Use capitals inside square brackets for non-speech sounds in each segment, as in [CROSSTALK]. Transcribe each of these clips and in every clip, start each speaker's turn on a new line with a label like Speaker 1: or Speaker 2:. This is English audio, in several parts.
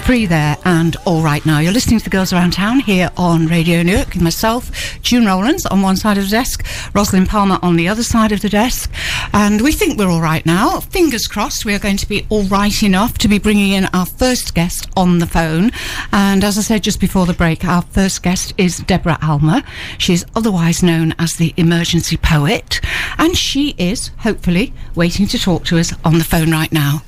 Speaker 1: free there and all right now. You're listening to the Girls Around Town here on Radio Newark with myself, June Rowlands, on one side of the desk, Rosalind Palmer on the other side of the desk. And we think we're all right now. Fingers crossed we are going to be all right enough to be bringing in our first guest on the phone. And as I said just before the break, our first guest is Deborah Alma. She's otherwise known as the emergency poet. And she is, hopefully, waiting to talk to us on the phone right now.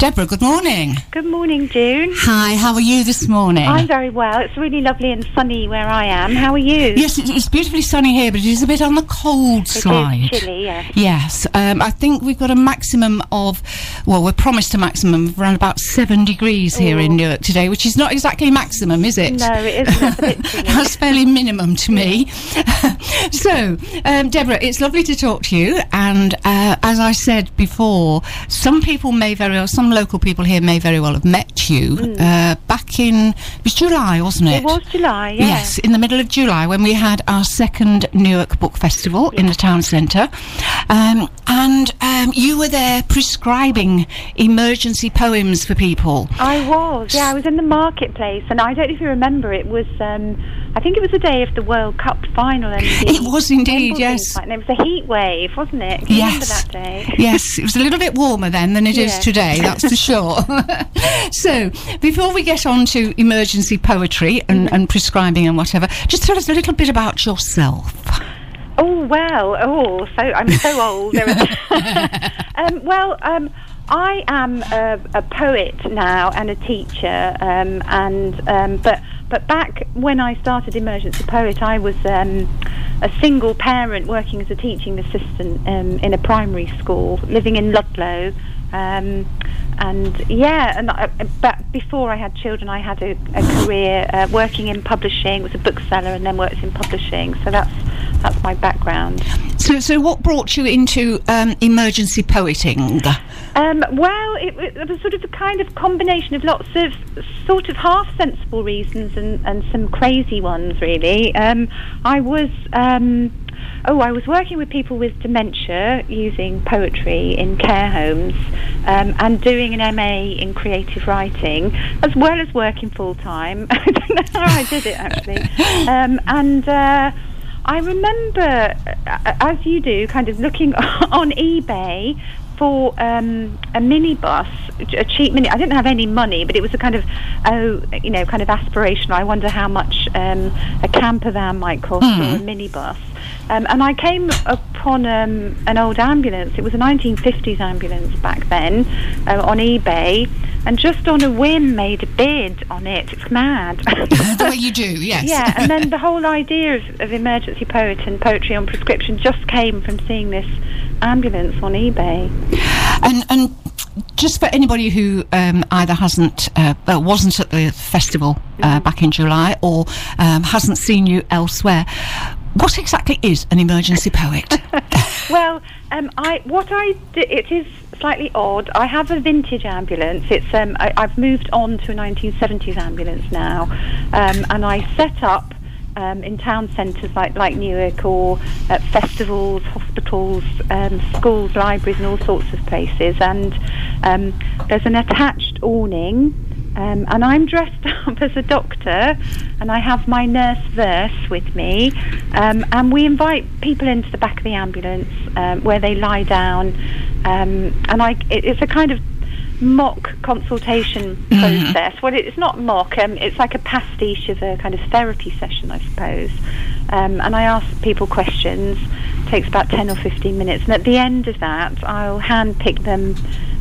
Speaker 1: Deborah, good morning.
Speaker 2: Good morning, June.
Speaker 1: Hi, how are you this morning?
Speaker 2: I'm very well. It's really lovely and sunny where I am. How are you?
Speaker 1: Yes, it's beautifully sunny here, but it is a bit on the cold
Speaker 2: It is
Speaker 1: side.
Speaker 2: chilly, yes.
Speaker 1: Yes, um, I think we've got a maximum of, well, we're promised a maximum of around about seven degrees here in
Speaker 2: Ooh.
Speaker 1: Newark today, which is not exactly maximum, is it?
Speaker 2: No, it isn't. A bit. [LAUGHS]
Speaker 1: That's fairly minimum to me. [LAUGHS] so, um, Deborah, it's lovely to talk to you. And uh, as I said before, some people may very well, some local people here may very well have met you uh, back in, it was July, wasn't it?
Speaker 2: It was July, yeah.
Speaker 1: Yes, in the middle of July when we had our second Newark Book Festival in the town centre. Um, and um, you were there prescribing emergency poems for people.
Speaker 2: I was, yeah. I was in the marketplace, and I don't know if you remember. It was, um, I think it was the day of the World Cup final. [LAUGHS]
Speaker 1: It was indeed, yes.
Speaker 2: fight, And it was a heat wave, wasn't it? Can
Speaker 1: Yes.
Speaker 2: that day? [LAUGHS]
Speaker 1: yes, it was a little bit warmer then than it is
Speaker 2: Yeah.
Speaker 1: today, that's for sure. [LAUGHS] so, before we get on to emergency poetry and,
Speaker 2: Mm-hmm.
Speaker 1: and prescribing and whatever, just tell us a little bit about yourself.
Speaker 2: Oh well, oh so I'm so [LAUGHS] old. [LAUGHS] Um, well, um, I am a, a poet now and a teacher, um, and um, but but back when I started Emergency Poet, I was um, a single parent working as a teaching assistant um, in a primary school, living in Ludlow. Um, and yeah, and I, but before I had children, I had a, a career uh, working in publishing. Was a bookseller and then worked in publishing. So that's that's my background.
Speaker 1: So, so what brought you into um, emergency poeting?
Speaker 2: Um, well, it, it was sort of a kind of combination of lots of sort of half sensible reasons and, and some crazy ones, really. Um, I was. Um, Oh, I was working with people with dementia using poetry in care homes um, and doing an MA in creative writing, as well as working full time. [LAUGHS] I don't know how I did it actually. Um, and uh, I remember, uh, as you do, kind of looking [LAUGHS] on eBay for um, a minibus, a cheap mini. I didn't have any money, but it was a kind of, oh, you know, kind of aspirational. I wonder how much um, a camper van might cost or a minibus. Um, and I came upon um, an old ambulance. It was a 1950s ambulance back then uh, on eBay, and just on a whim made a bid on it. It's mad. [LAUGHS]
Speaker 1: the way you do, yes.
Speaker 2: Yeah, and then the [LAUGHS] whole idea of, of emergency poet and poetry on prescription just came from seeing this ambulance on eBay.
Speaker 1: and and just for anybody who um, either hasn't uh, uh, wasn't at the festival uh,
Speaker 2: Mm-hmm.
Speaker 1: back in July or um, hasn't seen you elsewhere, what exactly is an emergency poet? [LAUGHS]
Speaker 2: Well, um, I what I do, it is slightly odd. I have a vintage ambulance. It's um, I, I've moved on to a 1970s ambulance now, um, and I set up. Um, in town centres like, like Newark or at festivals, hospitals, um, schools, libraries, and all sorts of places. And um, there's an attached awning, um, and I'm dressed [LAUGHS] up as a doctor, and I have my nurse verse with me, um, and we invite people into the back of the ambulance um, where they lie down, um, and I, it, it's a kind of mock consultation [LAUGHS] process. Well, it's not mock. Um, it's like a pastiche of a kind of therapy session, I suppose. Um, and I ask people questions. takes about ten or fifteen minutes, and at the end of that, I'll handpick them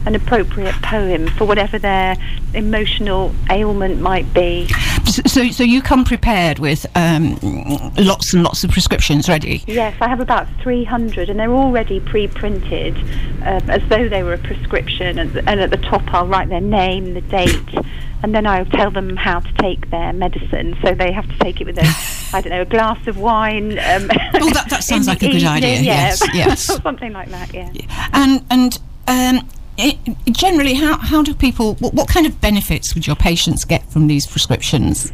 Speaker 2: an appropriate poem for whatever their emotional ailment might be.
Speaker 1: so, so, you come prepared with um, lots and lots of prescriptions ready.
Speaker 2: Yes, I have about 300, and they're already pre-printed uh, as though they were a prescription. And, and at the top, I'll write their name, the date, and then I'll tell them how to take their medicine. So they have to take it with a, [LAUGHS] I don't know, a glass of wine. Um,
Speaker 1: Oh, that- that [LAUGHS] sounds like a good idea.
Speaker 2: evening, yeah.
Speaker 1: Yes, [LAUGHS] yes.
Speaker 2: something like that. Yeah.
Speaker 1: And and um, i generally, how, how do people, what, what kind of benefits would your patients get from these prescriptions?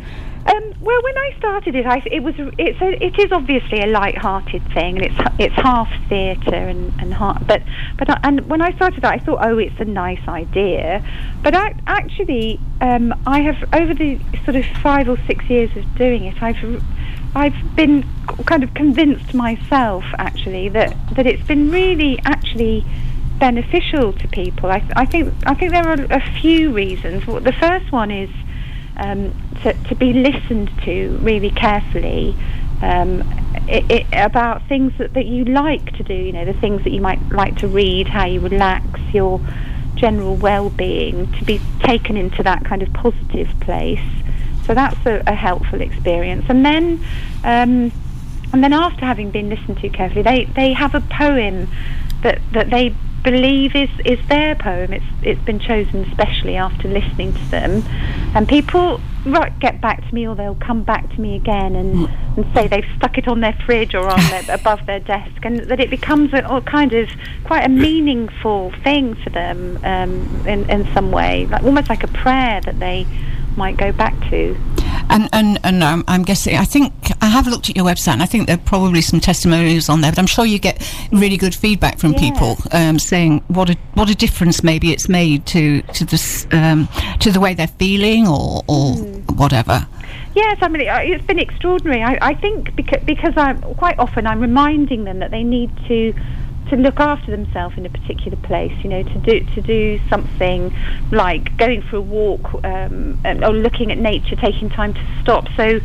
Speaker 2: Um, well, when I started it, I, it was it's a, it is obviously a light-hearted thing, and it's it's half theatre and and half, but but I, and when I started that, I thought, oh, it's a nice idea, but I, actually, um, I have over the sort of five or six years of doing it, I've I've been kind of convinced myself actually that that it's been really actually beneficial to people. I, I think I think there are a few reasons. The first one is um, to, to be listened to really carefully um, it, it, about things that, that you like to do, you know, the things that you might like to read, how you relax, your general well-being, to be taken into that kind of positive place. So that's a, a helpful experience. And then, um, and then after having been listened to carefully, they, they have a poem that, that they believe is, is their poem. It's it's been chosen specially after listening to them, and people right, get back to me or they'll come back to me again and, and say they've stuck it on their fridge or on their, [LAUGHS] above their desk, and that it becomes a, a kind of quite a meaningful thing for them um, in in some way, like almost like a prayer that they might go back to.
Speaker 1: And and and um, I'm guessing. I think I have looked at your website, and I think there are probably some testimonials on there. But I'm sure you get really good feedback from
Speaker 2: Yeah.
Speaker 1: people um, saying what a what a difference maybe it's made to to this um, to the way they're feeling or or whatever.
Speaker 2: Yes, I mean it- it's been extraordinary. I, I think because because I'm quite often I'm reminding them that they need to to look after themselves in a particular place. You know, to do to do something like going for a walk um, and, or looking at nature, taking time to stop. So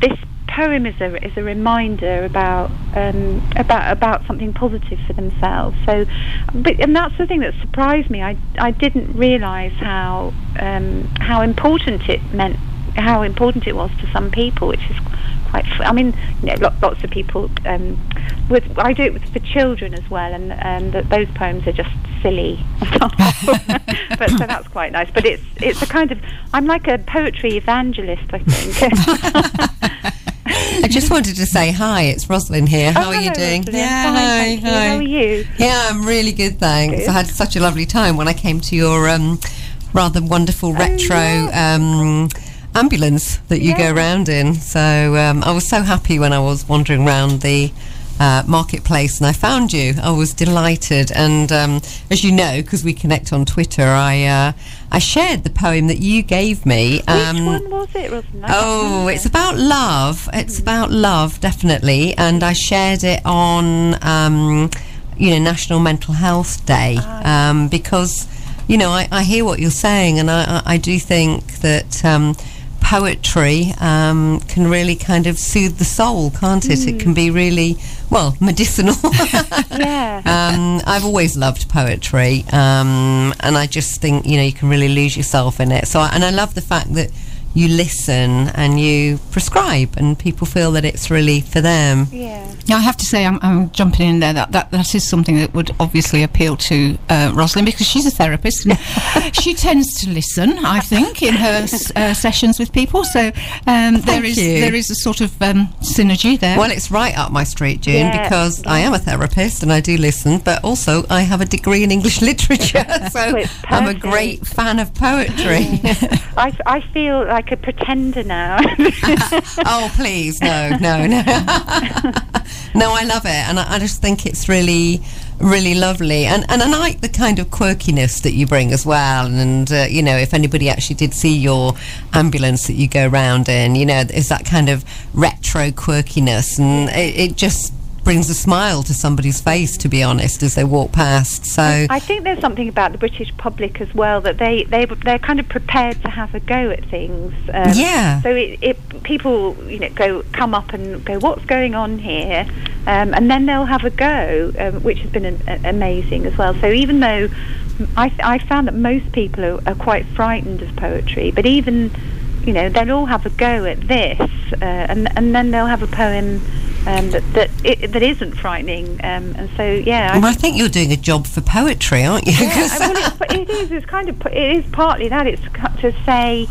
Speaker 2: this poem is a is a reminder about um, about about something positive for themselves. So, but and that's the thing that surprised me. I I didn't realise how um, how important it meant how important it was to some people, which is quite. F- I mean, you know, lo- lots of people. Um, with I do it with, for children as well, and um, th- those poems are just silly. [LAUGHS] but so that's quite nice. But it's it's a kind of I'm like a poetry evangelist, I think. [LAUGHS]
Speaker 3: I just wanted to say hi. It's Rosalind here. How
Speaker 2: Oh,
Speaker 3: are you doing?
Speaker 2: Rosalind.
Speaker 3: Yeah,
Speaker 2: Fine,
Speaker 3: hi, hi.
Speaker 2: How are you?
Speaker 3: Yeah, I'm really good, thanks.
Speaker 2: Good.
Speaker 3: I had such a lovely time when I came to your um, rather wonderful retro um, ambulance that you go
Speaker 2: Yeah.
Speaker 3: round in. So um, I was so happy when I was wandering around the uh, marketplace and I found you. I was delighted, and um, as you know, because we connect on Twitter, I uh, I shared the poem that you gave me.
Speaker 2: Which
Speaker 3: um,
Speaker 2: one was it, can't
Speaker 3: Oh, it's about love. It's about love, definitely. And I shared it on, um, you know, National Mental Health Day um, because, you know, I, I hear what you're saying, and I, I, I do think that. Poetry um, can really kind of soothe the soul, can't it? It can be really, well, [LAUGHS] medicinal. [LAUGHS]
Speaker 2: yeah.
Speaker 3: um, I've always loved poetry, um, and I just think you know you can really lose yourself in it. So, I, and I love the fact that you listen and you prescribe, and people feel that it's really for them.
Speaker 2: yeah.
Speaker 1: Now, I have to say, I'm, I'm jumping in there. That, that that is something that would obviously appeal to uh, Rosalind because she's a therapist. And [LAUGHS] she tends to listen, I think, in her uh, sessions with people. So um, there is
Speaker 3: you.
Speaker 1: there is a sort of um, synergy there.
Speaker 3: Well, it's right up my street, June,
Speaker 2: Yeah,
Speaker 3: because I am a therapist and I do listen, but also I have a degree in English [LAUGHS] literature, [LAUGHS] so
Speaker 2: it's
Speaker 3: I'm a great fan of poetry.
Speaker 2: I, I feel like a pretender now. [LAUGHS]
Speaker 3: oh, please, no, no, no. [LAUGHS] no, I love it, and I, I just think it's really, really lovely, and and I like the kind of quirkiness that you bring as well. And uh, you know, if anybody actually did see your ambulance that you go round in, you know, is that kind of retro quirkiness, and it, it just brings a smile to somebody's face, to be honest, as they walk past. So.
Speaker 2: I think there's something about the British public as well that they they they're kind of prepared to have a go at things. Um,
Speaker 3: Yeah.
Speaker 2: So it, it people you know go come up and go what's going on here, um, and then they'll have a go, um, which has been a, a- amazing as well. So even though I I found that most people are, are quite frightened of poetry, but even you know they'll all have a go at this, uh, and and then they'll have a poem. Um, that that, it, that isn't frightening, um, and so yeah, I
Speaker 3: well, I think you're doing a job for poetry, aren't you?
Speaker 2: yeah, I- [LAUGHS] well, it's, it is. It's kind of. It is partly that. It's to say,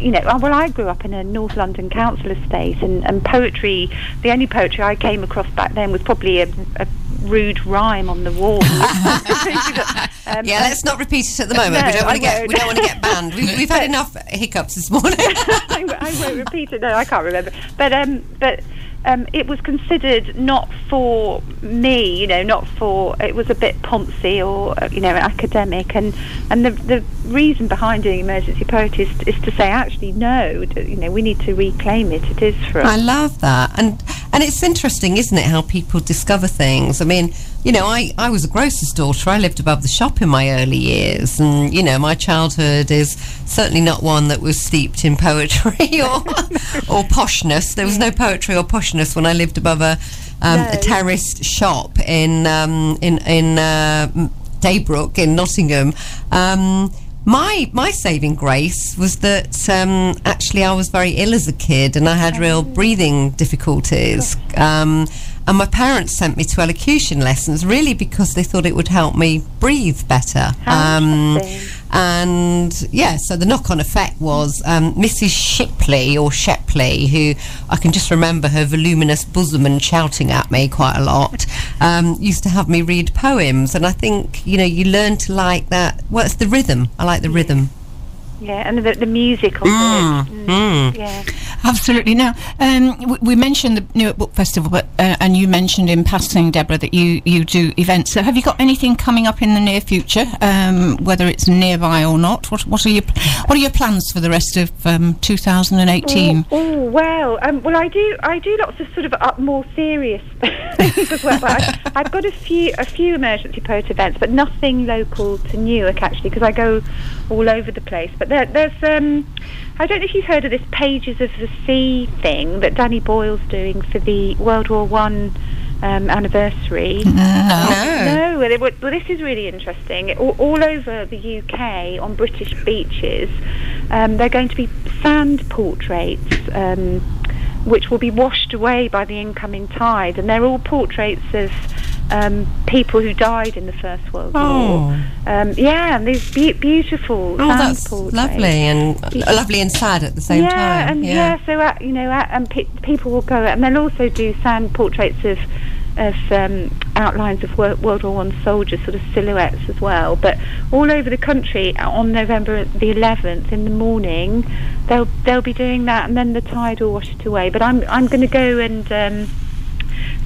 Speaker 2: you know. Well, I grew up in a North London council estate, and, and poetry. The only poetry I came across back then was probably a, a rude rhyme on the wall. [LAUGHS] [LAUGHS] um,
Speaker 3: Yeah, let's not repeat it at the moment. we don't want to get we don't want to get banned. We've, we've had enough hiccups this morning.
Speaker 2: I won't repeat it. No, I can't remember. But um, but um, it was considered not for me. You know, not for. It was a bit poncy or uh, you know academic. And and the the reason behind doing emergency poetry is, is to say actually no. You know, we need to reclaim it. It is for us.
Speaker 3: I love that, and and it's interesting, isn't it, how people discover things? I mean, you know, I I was a grocer's daughter. I lived above the shop in my early years, and you know, my childhood is certainly not one that was steeped in poetry [LAUGHS] or or poshness. There was no poetry or poshness when I lived above a um, a terraced shop in um, in in uh, Daybrook in Nottingham. Um, my my saving grace was that um, actually I was very ill as a kid and I had real breathing difficulties. Um, and my parents sent me to elocution lessons really because they thought it would help me breathe better. Um. And yeah, so the knock on effect was um, Mrs. Shipley or Shepley, who I can just remember her voluminous bosom and shouting at me quite a lot, um, used to have me read poems. And I think, you know, you learn to like that. Well, it's the rhythm. I like the rhythm.
Speaker 2: Yeah, and the, the music of
Speaker 3: Mm,
Speaker 2: it.
Speaker 3: mm.
Speaker 2: Yeah.
Speaker 1: Absolutely. Now, um, we, we mentioned the Newark Book Festival, but uh, and you mentioned in passing, Deborah, that you, you do events. So, have you got anything coming up in the near future, um, whether it's nearby or not? What what are your what are your plans for the rest of um, 2018?
Speaker 2: Oh, oh, well, um, well, I do. I do lots of sort of up more serious [LAUGHS] things as well. But I, I've got a few, a few emergency poet events, but nothing local to Newark actually, because I go all over the place. But there, there's, um, I don't know if you've heard of this Pages of the Sea thing that Danny Boyle's doing for the World War One um, anniversary.
Speaker 1: No.
Speaker 3: No.
Speaker 2: No, well, it, well, this is really interesting. All, all over the UK on British beaches, um, they're going to be sand portraits, um, which will be washed away by the incoming tide, and they're all portraits of um, people who died in the First World
Speaker 3: Oh.
Speaker 2: War. Um, yeah, and these be- beautiful
Speaker 3: Oh,
Speaker 2: sand
Speaker 3: that's
Speaker 2: portraits.
Speaker 3: lovely and uh, lovely and sad at the same
Speaker 2: yeah,
Speaker 3: time.
Speaker 2: and yeah, so uh, you know, uh, and pe- people will go, and they'll also do sand portraits of of um, outlines of Wor- World War One soldiers, sort of silhouettes as well. But all over the country uh, on November the 11th in the morning, they'll they'll be doing that, and then the tide will wash it away. But I'm I'm going to go and. Um,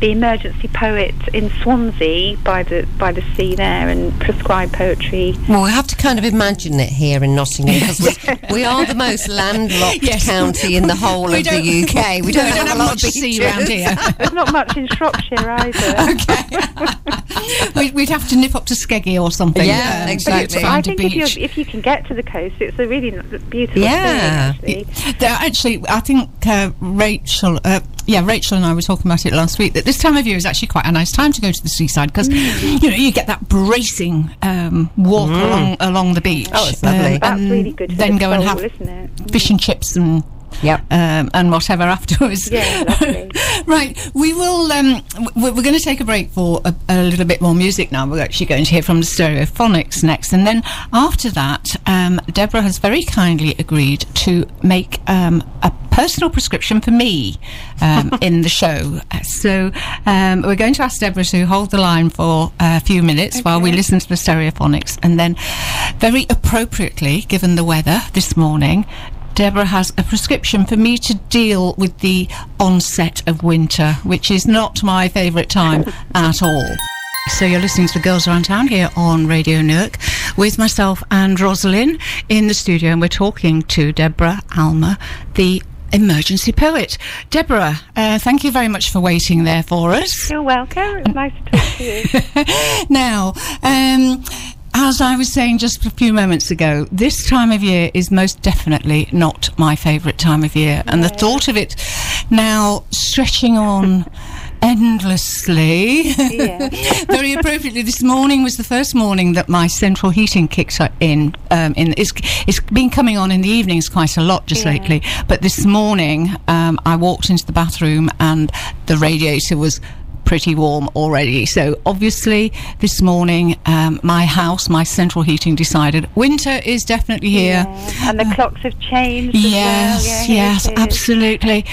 Speaker 2: the emergency poet in Swansea by the by the sea there and prescribe poetry
Speaker 3: Well, we have to kind of imagine it here in Nottingham because we, we are the most landlocked
Speaker 1: Yes.
Speaker 3: county in the whole
Speaker 1: We
Speaker 3: of the
Speaker 1: don't-
Speaker 3: UK. We don't, have, a lot
Speaker 1: much
Speaker 3: of
Speaker 1: sea
Speaker 3: beaches.
Speaker 1: around here. [LAUGHS]
Speaker 2: There's not much in Shropshire either. [LAUGHS] [LAUGHS]
Speaker 1: We- We'd have to nip up to Skeggy or something.
Speaker 3: Yeah,
Speaker 1: um,
Speaker 3: exactly.
Speaker 1: find
Speaker 2: I
Speaker 1: a
Speaker 2: think if,
Speaker 1: beach.
Speaker 2: you if you can get to the coast, it's a really beautiful
Speaker 3: Yeah.
Speaker 2: thing. Actually,
Speaker 1: There, actually, I think uh, Rachel, uh, yeah, Rachel and I were talking about it last week. That this time of year is actually quite a nice time to go to the seaside because
Speaker 2: Mm.
Speaker 1: you know you get that bracing um, walk along along the beach.
Speaker 3: Oh, it's lovely.
Speaker 2: that's really good. For
Speaker 1: Then
Speaker 2: the
Speaker 1: go and have fish and chips and
Speaker 3: Yep.
Speaker 1: um, and whatever [LAUGHS] afterwards.
Speaker 2: Yeah, [LAUGHS]
Speaker 1: right, we will. Um, we're going to take a break for a, a little bit more music now. We're actually going to hear from the Stereophonics next, and then after that, um, Deborah has very kindly agreed to make um, a personal prescription for me um, [LAUGHS] in the show. So um, we're going to ask Deborah to hold the line for a few minutes while we listen to the Stereophonics, and then, very appropriately, given the weather this morning. Deborah has a prescription for me to deal with the onset of winter, which is not my favourite time [LAUGHS] at all. So you're listening to the Girls Around Town here on Radio Newark with myself and Rosalind in the studio, and we're talking to Deborah Alma, the emergency poet. Deborah, uh, thank you very much for waiting there for us.
Speaker 2: You're welcome. It's nice to talk to you. [LAUGHS]
Speaker 1: now, um, as I was saying just a few moments ago, this time of year is most definitely not my favourite time of year. And the thought of it now stretching on [LAUGHS] endlessly.
Speaker 2: Yeah. [LAUGHS]
Speaker 1: Very appropriately, this morning was the first morning that my central heating kicked in. Um, in it's, it's been coming on in the evenings quite a lot just
Speaker 2: Yeah.
Speaker 1: lately, but this morning um, I walked into the bathroom and the radiator was pretty warm already. So obviously, this morning, um, my house, my central heating decided winter is definitely here.
Speaker 2: Yeah. And the clocks have changed. as well.
Speaker 1: Yes,
Speaker 2: Yeah,
Speaker 1: yes, absolutely.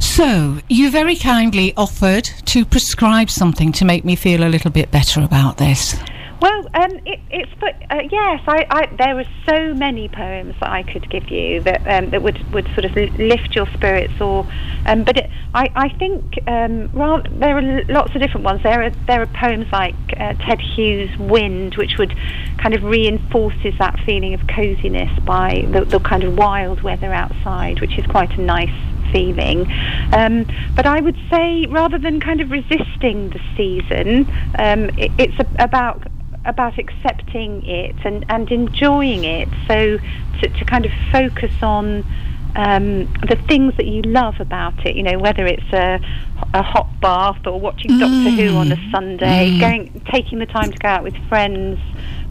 Speaker 1: So, you very kindly offered to prescribe something to make me feel a little bit better about this.
Speaker 2: Well, um, it, it's but uh, yes, I, I there are so many poems that I could give you that um, that would, would sort of lift your spirits, or um, but it, I I think um, rather, there are lots of different ones. There are there are poems like uh, Ted Hughes' "Wind," which would kind of reinforces that feeling of coziness by the, the kind of wild weather outside, which is quite a nice feeling. Um, but I would say rather than kind of resisting the season, um, it, it's a, about about accepting it and, and enjoying it. So to, to kind of focus on um, the things that you love about it. You know, whether it's a, a hot bath or watching Doctor Who on a Sunday, going taking the time to go out with friends,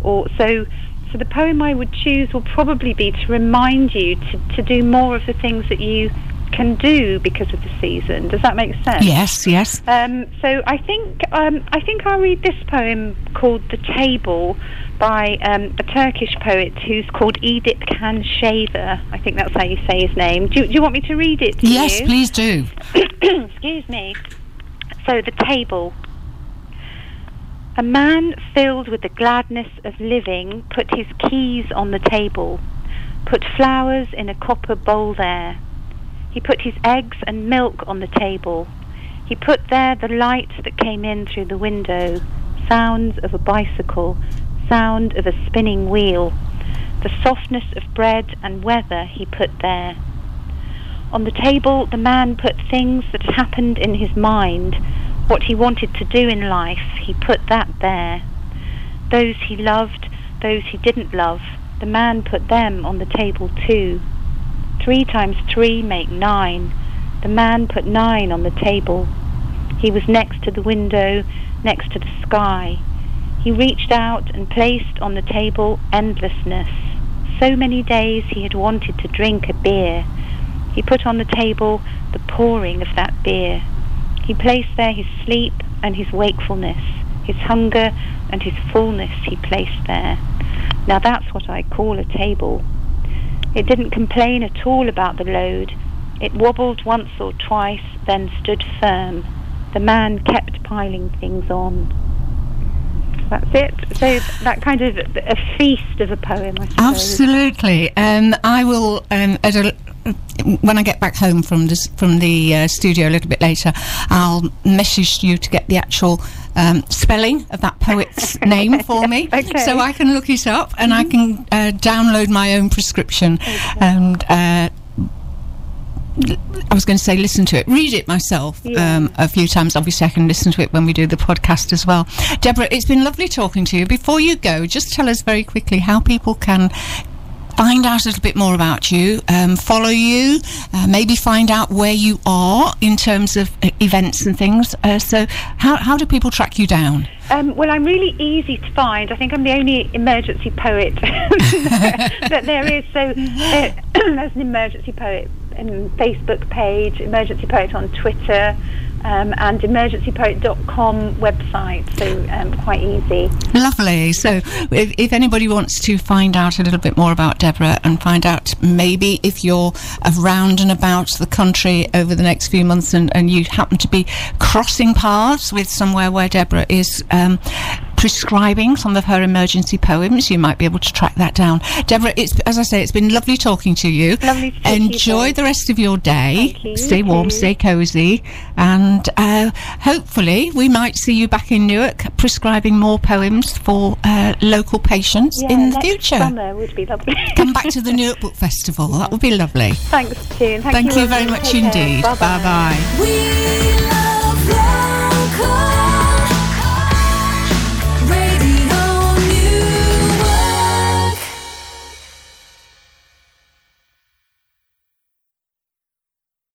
Speaker 2: or so. So the poem I would choose will probably be to remind you to, to do more of the things that you can do because of the season. Does that make sense?
Speaker 1: Yes, yes.
Speaker 2: Um, so I think um, I think I'll read this poem called "The Table" by um, a Turkish poet who's called Edip Cansever. I think that's how you say his name. Do, you- do you want me to read it to
Speaker 1: Yes,
Speaker 2: you?
Speaker 1: please do. [CLEARS THROAT]
Speaker 2: Excuse me. So the table. A man filled with the gladness of living put his keys on the table, put flowers in a copper bowl there. He put his eggs and milk on the table. He put there the light that came in through the window, sounds of a bicycle, sound of a spinning wheel, the softness of bread and weather he put there. On the table, the man put things that had happened in his mind, what he wanted to do in life, he put that there. Those he loved, those he didn't love, the man put them on the table too. Three times three make nine. The man put nine on the table. He was next to the window, next to the sky. He reached out and placed on the table endlessness. So many days he had wanted to drink a beer. He put on the table the pouring of that beer. He placed there his sleep and his wakefulness, his hunger and his fullness he placed there. Now that's what I call a table. It didn't complain at all about the load. It wobbled once or twice, then stood firm. The man kept piling things on. That's it. So that kind of a feast of a poem, I suppose.
Speaker 1: Absolutely. Um, I will, um, at a, when I get back home from this, from the uh, studio a little bit later, I'll message you to get the actual um, spelling of that poet's [LAUGHS] name for me,
Speaker 2: Okay. Mm-hmm.
Speaker 1: so I can look it up and I can uh, download my own prescription and. Uh, I was going to say listen to it, read it myself
Speaker 2: Yeah.
Speaker 1: um, a few times. Obviously, I can listen to it when we do the podcast as well. Deborah, it's been lovely talking to you. Before you go, just tell us very quickly how people can find out a little bit more about you, um, follow you, uh, maybe find out where you are in terms of uh, events and things. Uh, so, how, how do people track you down?
Speaker 2: Um, well, I'm really easy to find. I think I'm the only emergency poet [LAUGHS] that there is. So uh, [CLEARS THROAT] there's an emergency poet um, Facebook page, emergency poet on Twitter, um, and emergencypoet.com website. So um, quite easy.
Speaker 1: Lovely. So, if, if anybody wants to find out a little bit more about Deborah and find out maybe if you're around and about the country over the next few months and, and you happen to be crossing paths with somewhere where Deborah is um, prescribing some of her emergency poems, you might be able to track that down. Deborah, it's as I say, it's been lovely talking to you.
Speaker 2: Lovely to to you
Speaker 1: Enjoy the rest of your day.
Speaker 2: You.
Speaker 1: Stay warm,
Speaker 2: too.
Speaker 1: stay cosy, and uh, hopefully we might see you back in Newark prescribing more poems for uh, local patients
Speaker 2: Yeah,
Speaker 1: in the
Speaker 2: next
Speaker 1: future.
Speaker 2: Summer would be lovely.
Speaker 1: Come back to the Newark Book Festival. That would be lovely.
Speaker 2: Thanks, June. Thank,
Speaker 1: Thank you
Speaker 2: Rosie.
Speaker 1: very much
Speaker 2: Take
Speaker 1: indeed.
Speaker 2: Bye-bye.
Speaker 1: Bye bye.
Speaker 4: We